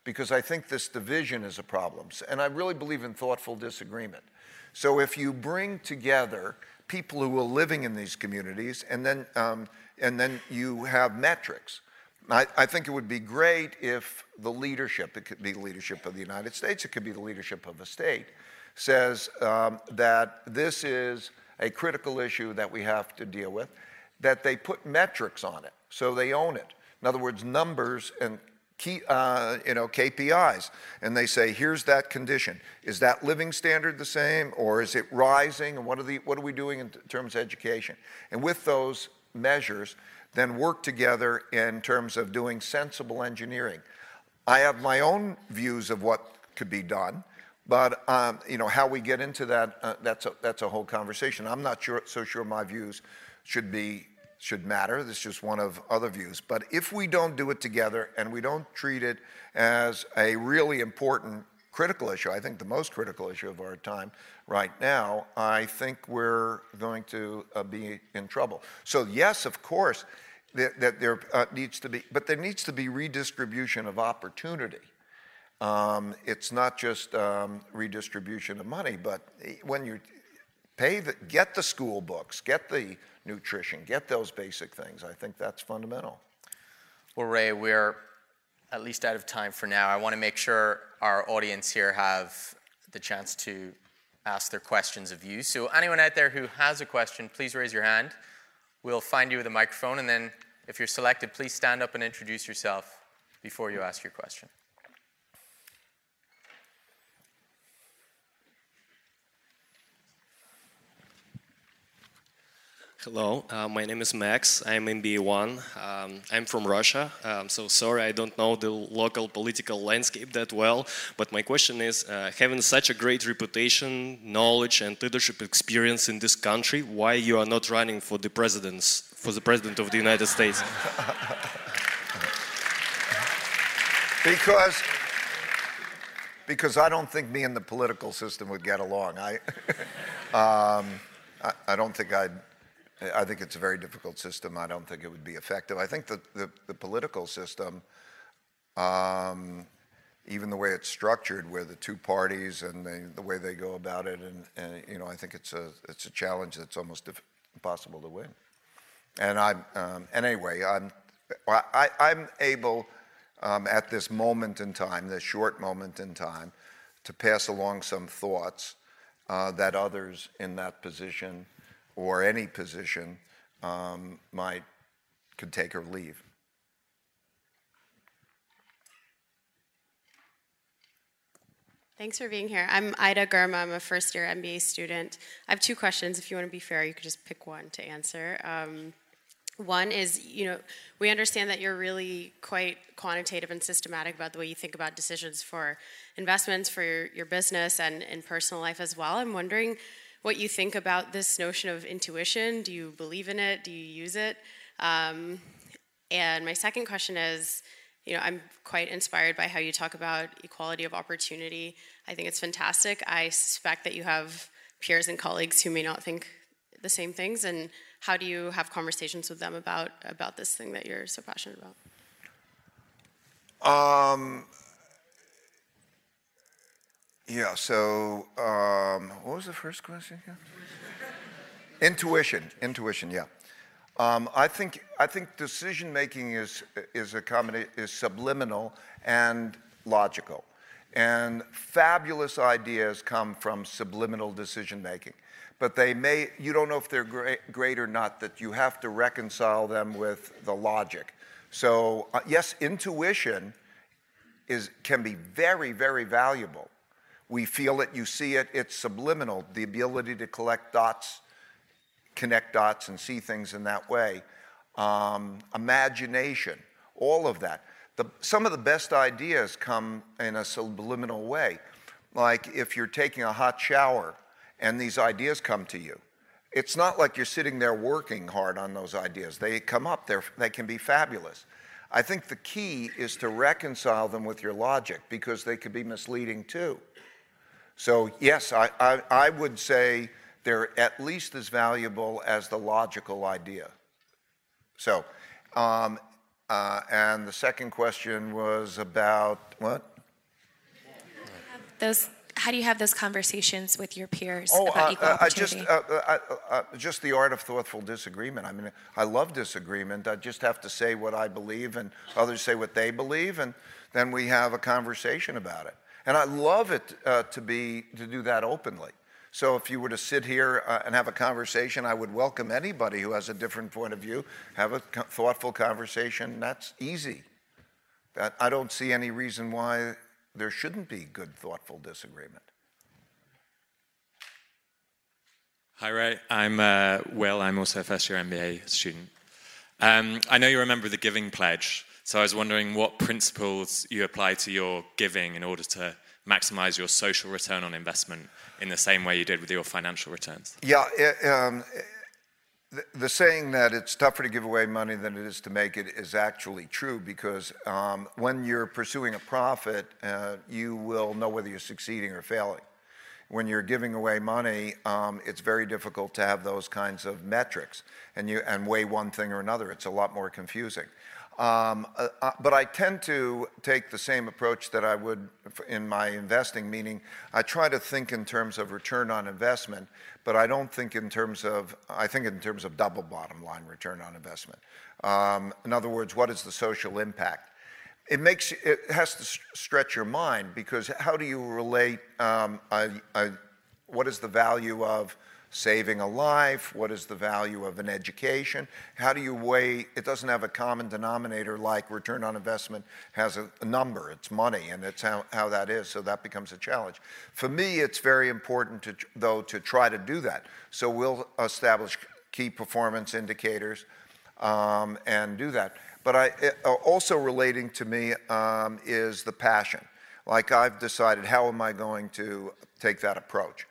because I think this division is a problem. And I really believe in thoughtful disagreement. So if you bring together people who are living in these communities and then, um, and then you have metrics, I, I, think it would be great if the leadership, it could be the leadership of the United States, it could be the leadership of a state, says um, that this is a critical issue that we have to deal with, that they put metrics on it so they own it. In other words, numbers and key, uh, you know, KPIs, and they say, here's that condition. Is that living standard the same, or is it rising? And what are, the, what are we doing in terms of education? And with those measures, then work together in terms of doing sensible engineering. I have my own views of what could be done, but um, you know how we get into that, uh, that's, a, that's a whole conversation. I'm not sure, so sure my views should be should matter. This is just one of other views. But if we don't do it together and we don't treat it as a really important critical issue, I think the most critical issue of our time right now, I think we're going to uh, be in trouble. So yes, of course, that, that there uh, needs to be, but there needs to be redistribution of opportunity. Um, it's not just um, redistribution of money, but when you pay the, get the school books, get the nutrition, get those basic things. I think that's fundamental. Well, Ray, we're at least out of time for now. I want to make sure our audience here have the chance to ask their questions of you. So, anyone out there who has a question, please raise your hand. We'll find you with a microphone, and then if you're selected, please stand up and introduce yourself before you ask your question. Hello, uh, my name is Max. I'm in BA1. Um, I'm from Russia. Um, so sorry, I don't know the local political landscape that well. But my question is, uh, having such a great reputation, knowledge, and leadership experience in this country, why you are not running for the presidents, for the president of the United States? because because I don't think me and the political system would get along. I, um, I, I don't think I'd I think it's a very difficult system. I don't think it would be effective. I think the, the, the political system, um, even the way it's structured with the two parties and the, the way they go about it, and, and, you know, I think it's a, it's a challenge that's almost impossible to win. And I'm, um, and anyway, I'm, I, I'm able um, at this moment in time, this short moment in time, to pass along some thoughts uh, that others in that position or any position um, might could take or leave. Thanks for being here. I'm Ida Gurma. I'm a first year MBA student. I have two questions. If you want to be fair, you could just pick one to answer. Um, one is, you know, we understand that you're really quite quantitative and systematic about the way you think about decisions for investments, for your, your business, and in personal life as well. I'm wondering what you think about this notion of intuition. Do you believe in it? Do you use it? Um, and my second question is, you know, I'm quite inspired by how you talk about equality of opportunity. I think it's fantastic. I suspect that you have peers and colleagues who may not think the same things. And how do you have conversations with them about about this thing that you're so passionate about? Um, yeah, so um, what was the first question again? Intuition. Intuition, yeah. Um, I think I think decision making is is a combination is subliminal and logical, and fabulous ideas come from subliminal decision making. But they may you don't know if they're great, great or not. That you have to reconcile them with the logic. So uh, yes, intuition is can be very very valuable we feel it, you see it, it's subliminal, the ability to collect dots, connect dots, and see things in that way. Um, imagination, all of that. The, some of the best ideas come in a subliminal way. Like if you're taking a hot shower and these ideas come to you, it's not like you're sitting there working hard on those ideas. They come up, They're, they can be fabulous. I think the key is to reconcile them with your logic because they could be misleading too. So, yes, I, I, I would say they're at least as valuable as the logical idea. So, um, uh, and the second question was about what? Those, how do you have those conversations with your peers oh, about uh, equal uh, opportunity? just, uh, uh, just the art of thoughtful disagreement. I mean, I love disagreement. I just have to say what I believe, and others say what they believe, and then we have a conversation about it. And I love it uh, to be to do that openly. So if you were to sit here uh, and have a conversation, I would welcome anybody who has a different point of view, have a co- thoughtful conversation. That's easy. That, I don't see any reason why there shouldn't be good, thoughtful disagreement. Hi, Ray. I'm uh, Will. I'm also a first year MBA student. Um, I know you're a member of the Giving Pledge, so I was wondering what principles you apply to your giving in order to maximize your social return on investment in the same way you did with your financial returns. Yeah, it, um, the, the, saying that it's tougher to give away money than it is to make it is actually true because um, when you're pursuing a profit, uh, you will know whether you're succeeding or failing when you're giving away money, um, it's very difficult to have those kinds of metrics and, you, and weigh one thing or another. It's a lot more confusing. Um, uh, uh, but I tend to take the same approach that I would in my investing, meaning I try to think in terms of return on investment, but I don't think in terms of, I think in terms of double bottom line return on investment. Um, in other words, what is the social impact? it makes it has to stretch your mind because how do you relate um, what is the value of saving a life? What is the value of an education? How do you weigh it doesn't have a common denominator like return on investment has a, a number it's money and it's how, how that is so that becomes a challenge. For me it's very important to though to try to do that. So we'll establish key performance indicators um, and do that. But I, uh, also relating to me um, is the passion. Like I've decided, how am I going to take that approach?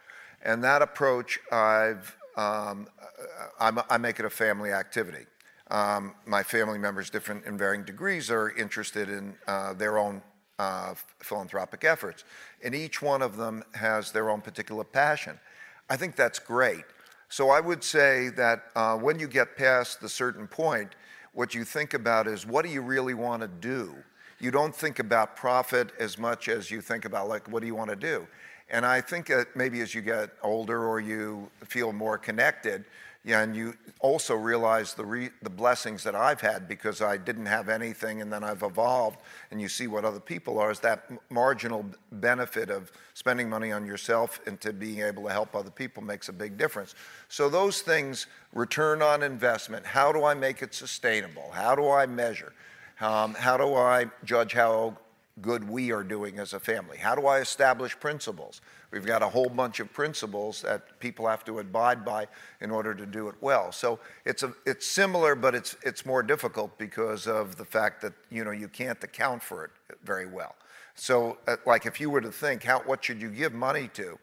And that approach, um, i make it a family activity. Um, my family members, different in varying degrees, are interested in uh, their own uh, philanthropic efforts. And each one of them has their own particular passion. I think that's great. So I would say that uh, when you get past the certain point, what you think about is what do you really want to do? You don't think about profit as much as you think about like what do you want to do? And I think that maybe as you get older or you feel more connected, yeah, and you also realize the, re- the blessings that I've had because I didn't have anything and then I've evolved and you see what other people are is that m- marginal benefit of spending money on yourself and to being able to help other people makes a big difference. So those things, return on investment, how do I make it sustainable? How do I measure? Um, how do I judge how good we are doing as a family? How do I establish principles? We've got a whole bunch of principles that people have to abide by in order to do it well. So it's, a, it's similar, but it's, it's more difficult because of the fact that you, know, you can't account for it very well. So, uh, like if you were to think, how, what should you give money to?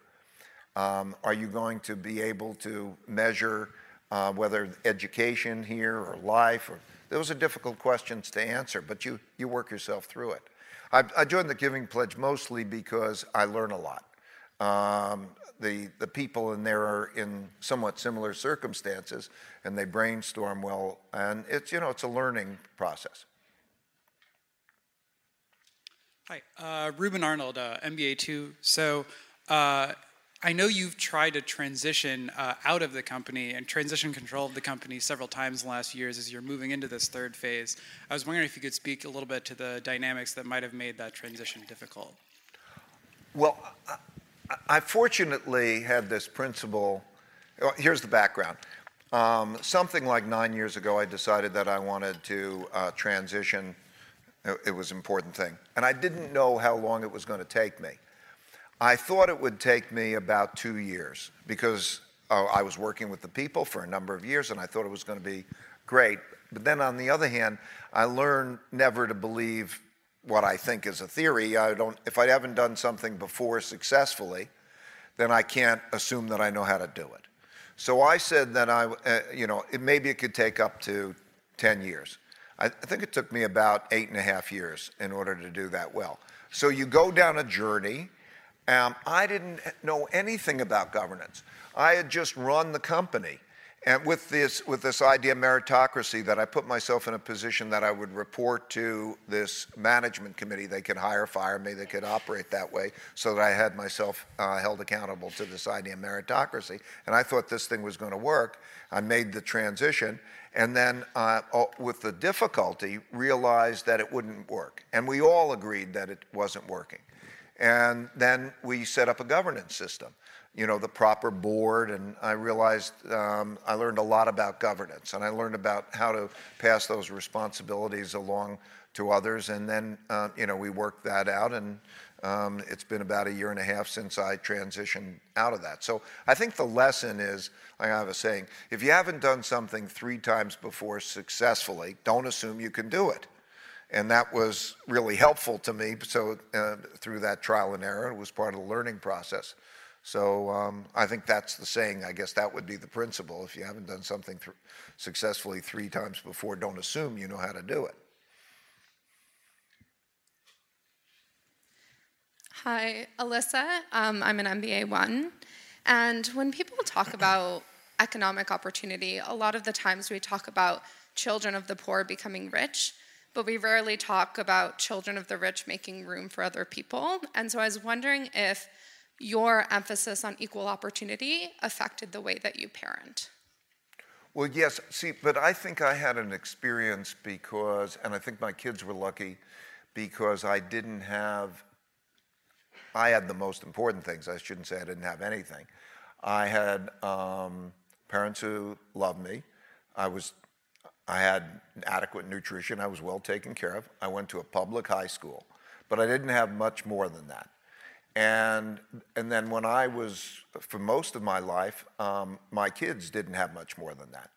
Um, are you going to be able to measure uh, whether education here or life? Or, those are difficult questions to answer, but you, you work yourself through it. I, I joined the Giving Pledge mostly because I learn a lot. Um, the, the people in there are in somewhat similar circumstances and they brainstorm well and it's you know it's a learning process hi uh, ruben arnold uh, mba 2 so uh, i know you've tried to transition uh, out of the company and transition control of the company several times in the last years as you're moving into this third phase i was wondering if you could speak a little bit to the dynamics that might have made that transition difficult well I fortunately had this principle. Here's the background. Um, something like nine years ago, I decided that I wanted to uh, transition. It was an important thing. And I didn't know how long it was going to take me. I thought it would take me about two years because uh, I was working with the people for a number of years and I thought it was going to be great. But then on the other hand, I learned never to believe what I think is a theory. I don't, if I haven't done something before successfully, then I can't assume that I know how to do it. So I said that I, uh, you know, it, maybe it could take up to 10 years. I, I think it took me about eight and a half years in order to do that well. So you go down a journey. Um, I didn't know anything about governance. I had just run the company. And with this, with this idea of meritocracy, that I put myself in a position that I would report to this management committee. They could hire, fire me, they could operate that way, so that I had myself uh, held accountable to this idea of meritocracy. And I thought this thing was going to work. I made the transition, and then uh, with the difficulty, realized that it wouldn't work. And we all agreed that it wasn't working. And then we set up a governance system. you know, the proper board, and I realized um, I learned a lot about governance, and I learned about how to pass those responsibilities along to others, and then uh, you know we worked that out, and um, it's been about a year and a half since I transitioned out of that. So I think the lesson is, like I was saying, if you haven't done something three times before successfully, don't assume you can do it. And that was really helpful to me. So uh, through that trial and error, it was part of the learning process. So um, I think that's the saying. I guess that would be the principle. If you haven't done something th- successfully three times before, don't assume you know how to do it. Hi, Alyssa. Um, I'm an MBA one. And when people talk about economic opportunity, a lot of the times we talk about children of the poor becoming rich, but we rarely talk about children of the rich making room for other people. And so I was wondering if your emphasis on equal opportunity affected the way that you parent? Well, yes. See, but I think I had an experience because, and I think my kids were lucky because I didn't have, I had the most important things. I shouldn't say I didn't have anything. I had um, parents who loved me. I was, I had adequate nutrition. I was well taken care of. I went to a public high school, but I didn't have much more than that. And, and then when I was, for most of my life, um, my kids didn't have much more than that.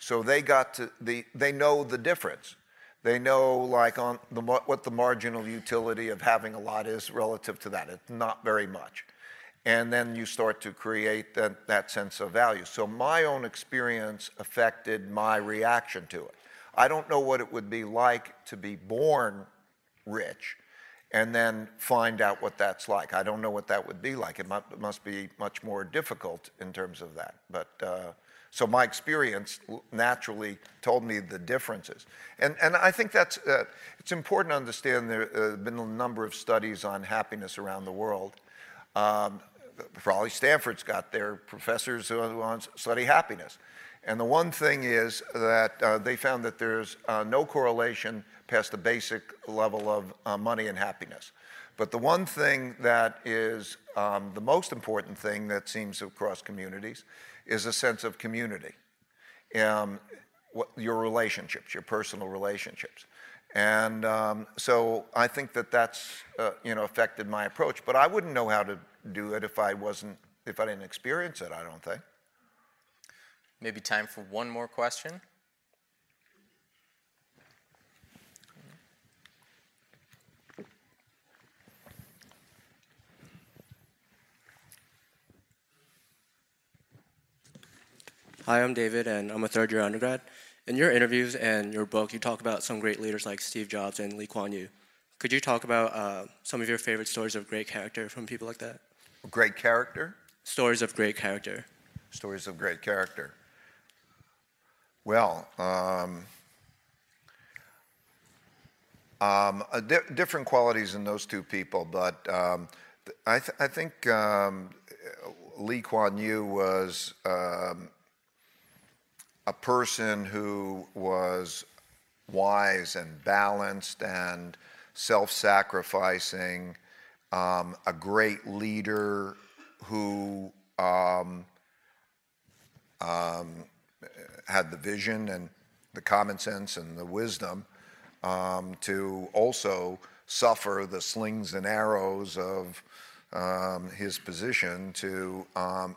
So they got to, the, they know the difference. They know like on the, what the marginal utility of having a lot is relative to that. It's not very much. And then you start to create that, that sense of value. So my own experience affected my reaction to it. I don't know what it would be like to be born rich and then find out what that's like. I don't know what that would be like. It must, be much more difficult in terms of that. But uh, so my experience naturally told me the differences. And, and I think that's, uh, it's important to understand there uh, have been a number of studies on happiness around the world. Um, probably Stanford's got their professors who, who study happiness. And the one thing is that uh, they found that there's uh, no correlation past the basic level of uh, money and happiness. But the one thing that is um, the most important thing that seems across communities is a sense of community. Um, what, your relationships, your personal relationships. And um, so I think that that's, uh, you know, affected my approach. But I wouldn't know how to do it if I wasn't, if I didn't experience it, I don't think. Maybe time for one more question. Hi, I'm David, and I'm a third year undergrad. In your interviews and your book, you talk about some great leaders like Steve Jobs and Lee Kuan Yew. Could you talk about uh, some of your favorite stories of great character from people like that? Great character? Stories of great character. Stories of great character. Well, um, um, di different qualities in those two people, but um, I, th I, think um, Lee Kuan Yew was um, a person who was wise and balanced and self sacrificing, um, a great leader who um, um, had the vision and the common sense and the wisdom um, to also suffer the slings and arrows of um, his position to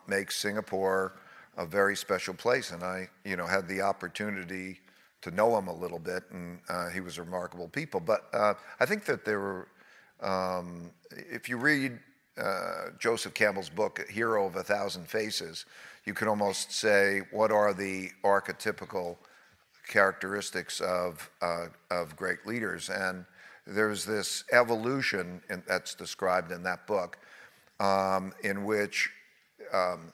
make Singapore a very special place. And I, you know, had the opportunity to know him a little bit, and uh, he was a remarkable people. But uh, I think that there were, um, if you read uh, Joseph Campbell's book, Hero of a Thousand Faces, you could almost say, what are the archetypical characteristics of, uh, of great leaders? And there's this evolution in, that's described in that book um, in which um,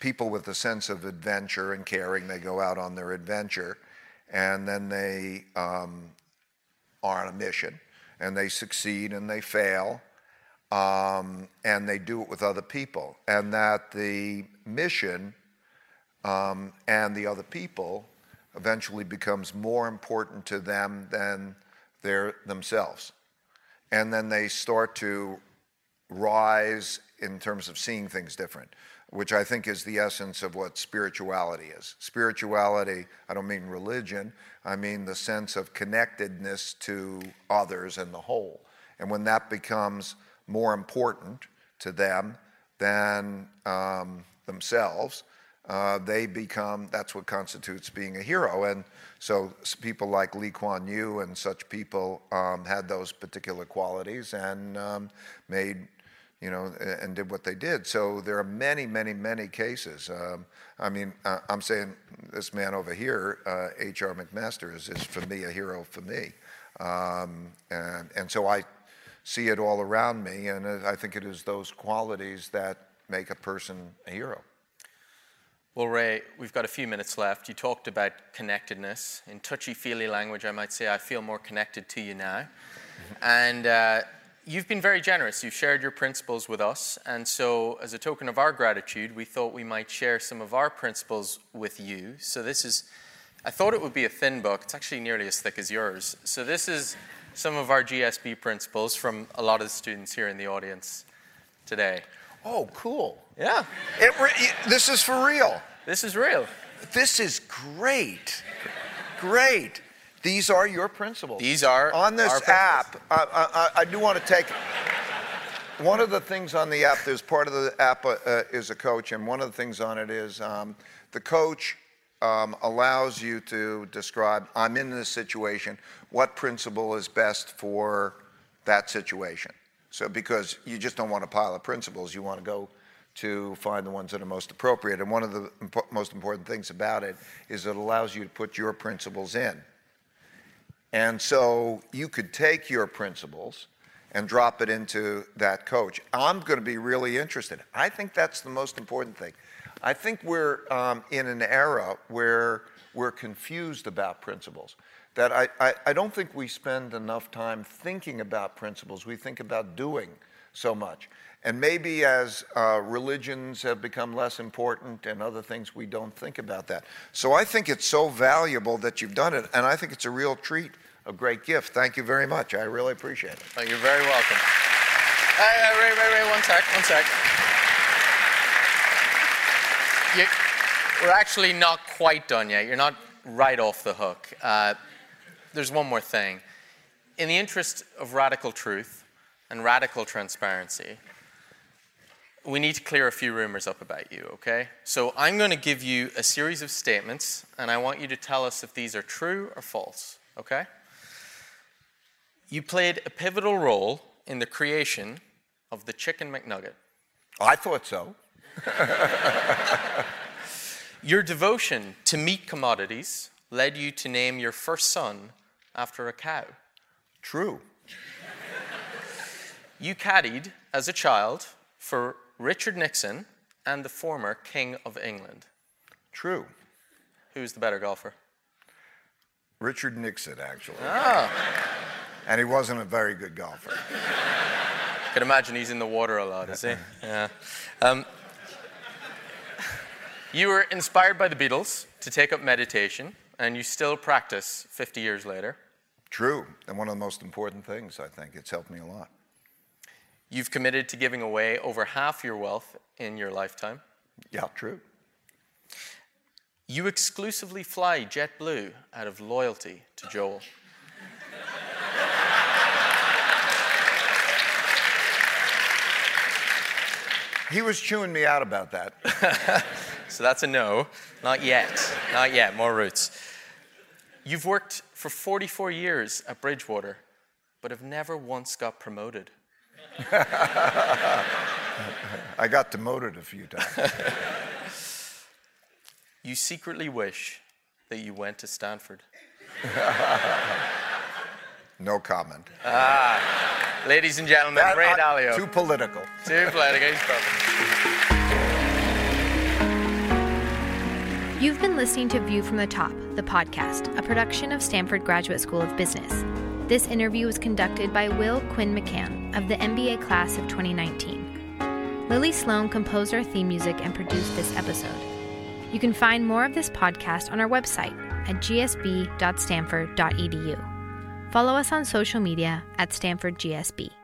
people with a sense of adventure and caring. They go out on their adventure, and then they um, are on a mission, and they succeed and they fail, um, and they do it with other people, and that the mission um, and the other people eventually becomes more important to them than their themselves, and then they start to rise in terms of seeing things different, which I think is the essence of what spirituality is. Spirituality, I don't mean religion, I mean the sense of connectedness to others and the whole. And when that becomes more important to them than um, themselves, uh, they become, that's what constitutes being a hero. And so people like Lee Kuan Yew and such people um, had those particular qualities and um, made, you know, and did what they did. So there are many, many, many cases. Um, I mean, uh, I'm saying this man over here, H.R. Uh, McMaster, is, is for me a hero for me. Um, and, and so I see it all around me, and I think it is those qualities that make a person a hero. Well, Ray, we've got a few minutes left. You talked about connectedness. In touchy feely language, I might say, I feel more connected to you now. and uh, you've been very generous. You've shared your principles with us. And so, as a token of our gratitude, we thought we might share some of our principles with you. So, this is, I thought it would be a thin book. It's actually nearly as thick as yours. So, this is some of our GSB principles from a lot of the students here in the audience today. Oh, cool. Yeah. Re- this is for real. This is real. This is great. Great. These are your principles. These are on this app. I, I, I, do want to take one of the things on the app. There's part of the app uh, uh, is a coach, and one of the things on it is um, the coach um, allows you to describe. I'm in this situation. What principle is best for that situation? So because you just don't want a pile of principles, you want to go to find the ones that are most appropriate. And one of the impo- most important things about it is it allows you to put your principles in. And so you could take your principles and drop it into that coach. I'm going to be really interested. I think that's the most important thing. I think we're um, in an era where we're confused about principles that I, I, I, don't think we spend enough time thinking about principles. We think about doing so much. And maybe as uh, religions have become less important and other things, we don't think about that. So I think it's so valuable that you've done it, and I think it's a real treat, a great gift. Thank you very much. I really appreciate it. Oh, you're very welcome. Hey, hey, Ray, Ray, Ray, one sec, one sec. You, we're actually not quite done yet. You're not right off the hook. Uh, there's one more thing. In the interest of radical truth and radical transparency, we need to clear a few rumors up about you, okay? So I'm going to give you a series of statements, and I want you to tell us if these are true or false, okay? You played a pivotal role in the creation of the Chicken McNugget. I thought so. your devotion to meat commodities led you to name your first son after a cow. True. you caddied as a child for Richard Nixon and the former King of England. True. Who's the better golfer? Richard Nixon, actually. Ah. And he wasn't a very good golfer. I can imagine he's in the water a lot, is he? Yeah. Um, you were inspired by the Beatles to take up meditation, and you still practice 50 years later. True, and one of the most important things, I think. It's helped me a lot. You've committed to giving away over half your wealth in your lifetime. Yeah, true. You exclusively fly JetBlue out of loyalty to Joel. He was chewing me out about that. so that's a no. Not yet. Not yet. More roots. You've worked for 44 years at Bridgewater, but have never once got promoted. I got demoted a few times. you secretly wish that you went to Stanford. No comment. Ah, ladies and gentlemen, that, Ray Dalio. Too political. Too political. You've been listening to View from the Top, the podcast, a production of Stanford Graduate School of Business. This interview was conducted by Will Quinn McCann of the MBA class of 2019. Lily Sloan composed our theme music and produced this episode. You can find more of this podcast on our website at gsb.stanford.edu. Follow us on social media at Stanford GSB.